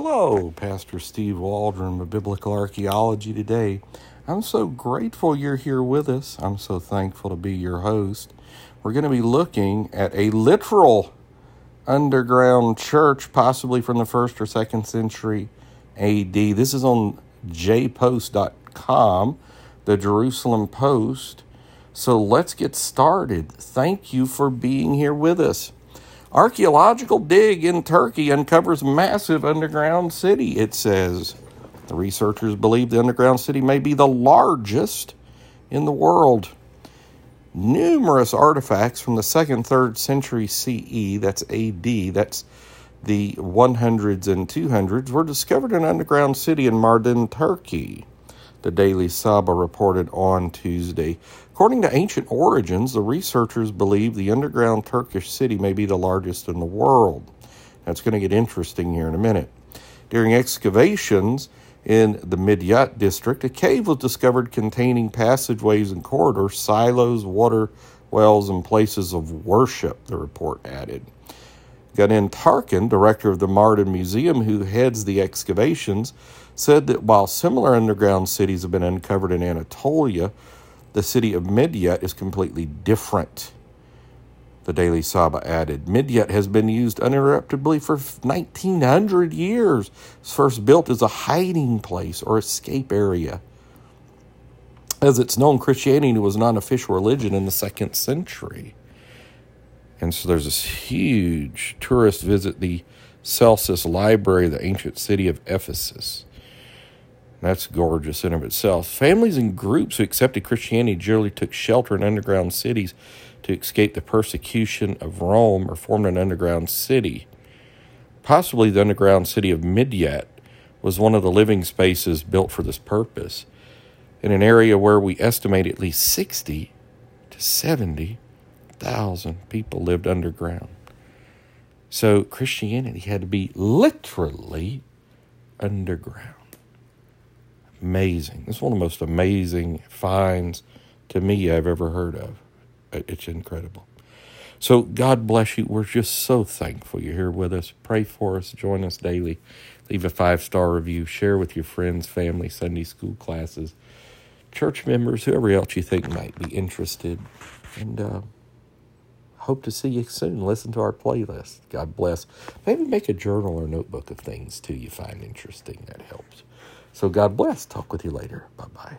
Hello, Pastor Steve Waldron of Biblical Archaeology today. I'm so grateful you're here with us. I'm so thankful to be your host. We're going to be looking at a literal underground church, possibly from the first or second century AD. This is on jpost.com, the Jerusalem Post. So let's get started. Thank you for being here with us. Archaeological dig in Turkey uncovers massive underground city, it says. The researchers believe the underground city may be the largest in the world. Numerous artifacts from the second, third century CE, that's AD, that's the 100s and 200s, were discovered in an underground city in Mardin, Turkey the Daily Sabah reported on Tuesday. According to ancient origins, the researchers believe the underground Turkish city may be the largest in the world. That's going to get interesting here in a minute. During excavations in the Midyat district, a cave was discovered containing passageways and corridors, silos, water wells, and places of worship, the report added. Gani Tarkan, director of the Mardin Museum, who heads the excavations, said that while similar underground cities have been uncovered in Anatolia, the city of Midyat is completely different. The Daily Sabah added, Midyat has been used uninterruptedly for 1900 years. It's first built as a hiding place or escape area. As it's known, Christianity was not an official religion in the second century. And so there's this huge tourist visit the Celsus Library, the ancient city of Ephesus. That's gorgeous in of itself. Families and groups who accepted Christianity generally took shelter in underground cities to escape the persecution of Rome or formed an underground city. Possibly the underground city of Midyat was one of the living spaces built for this purpose, in an area where we estimate at least 60 to 70,000 people lived underground. So Christianity had to be literally underground amazing. It's one of the most amazing finds to me I've ever heard of. It's incredible. So God bless you. We're just so thankful you're here with us. Pray for us. Join us daily. Leave a five star review. Share with your friends, family, Sunday school classes, church members, whoever else you think might be interested. And uh, hope to see you soon. Listen to our playlist. God bless. Maybe make a journal or notebook of things too you find interesting. That helps. So God bless. Talk with you later. Bye bye.